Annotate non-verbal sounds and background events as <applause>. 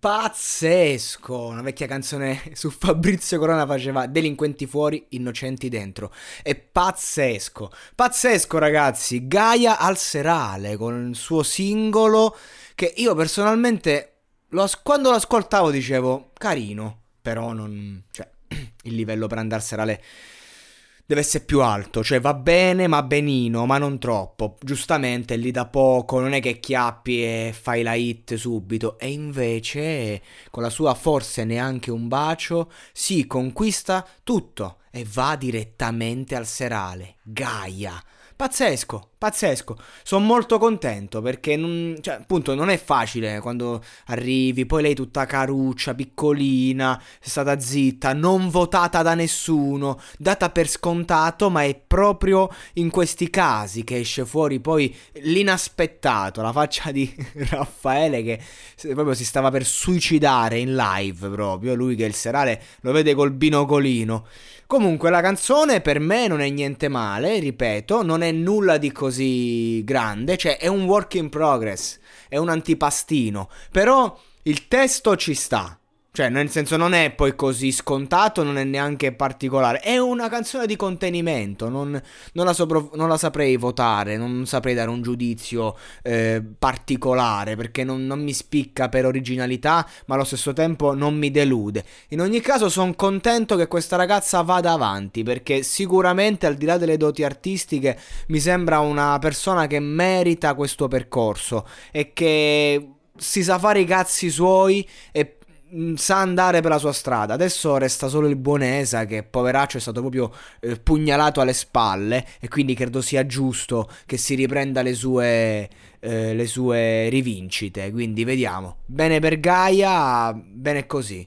pazzesco! Una vecchia canzone <laughs> su Fabrizio Corona faceva delinquenti fuori, innocenti dentro. È pazzesco! Pazzesco, ragazzi! Gaia al serale con il suo singolo che io personalmente lo as- quando lo ascoltavo dicevo carino, però non, cioè, <clears throat> il livello per andare al serale deve essere più alto, cioè va bene ma benino, ma non troppo. Giustamente lì da poco, non è che chiappi e fai la hit subito. E invece, con la sua forse neanche un bacio, si conquista tutto e va direttamente al serale. Gaia. Pazzesco, pazzesco. Sono molto contento perché non, cioè, appunto, non è facile quando arrivi. Poi lei tutta caruccia, piccolina, è stata zitta, non votata da nessuno, data per scontato, ma è proprio in questi casi che esce fuori poi l'inaspettato, la faccia di <laughs> Raffaele che proprio si stava per suicidare in live proprio, lui che il serale lo vede col binocolino. Comunque la canzone per me non è niente male, ripeto, non è nulla di così grande, cioè è un work in progress, è un antipastino, però il testo ci sta. Cioè, nel senso, non è poi così scontato, non è neanche particolare. È una canzone di contenimento. Non, non, la, sopro, non la, saprei votare, non saprei dare un giudizio eh, particolare perché non, non, mi spicca per originalità, ma allo stesso tempo non mi delude. In ogni caso, sono contento che questa ragazza vada avanti perché sicuramente, al di là delle doti artistiche, mi sembra una persona che merita questo percorso e che si sa fare i cazzi suoi e sa andare per la sua strada. Adesso resta solo il Buonesa che poveraccio è stato proprio eh, pugnalato alle spalle e quindi credo sia giusto che si riprenda le sue, eh, le sue rivincite. Quindi vediamo. Bene per Gaia, bene così.